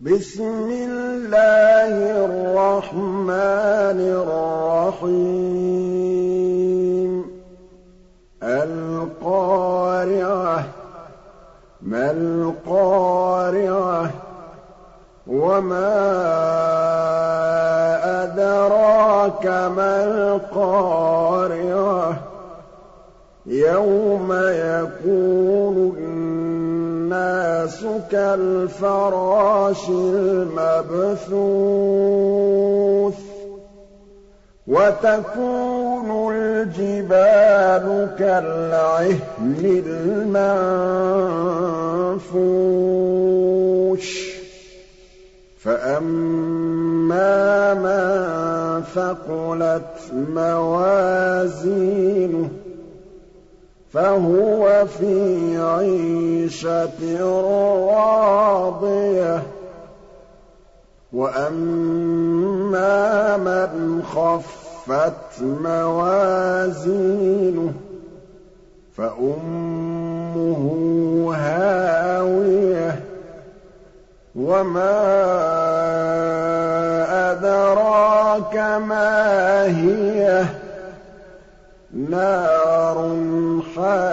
بِسْمِ اللَّهِ الرَّحْمَٰنِ الرَّحِيمِ. الْقَارِعَةُ. مَا الْقَارِعَةُ؟ وَمَا أَدْرَاكَ مَا الْقَارِعَةُ؟ يَوْمَ يَكُونُ النَّاسُ كَالْفَرَاشِ الْمَبْثُوثِ وَتَكُونُ الْجِبَالُ كَالْعِهْنِ الْمَنفُوشِ فَأَمَّا مَن ثَقُلَتْ مَوَازِينُهُ فَهُوَ فِي عِيشَةٍ رَّاضِيَةٍ. وَأَمَّا مَنْ خَفَّتْ مَوَازِينُهُ فَأُمُّهُ هَاوِيَةٌ. وَمَا أَدْرَاكَ مَا هِيَهْ نَارٌ حَامِيَةٌ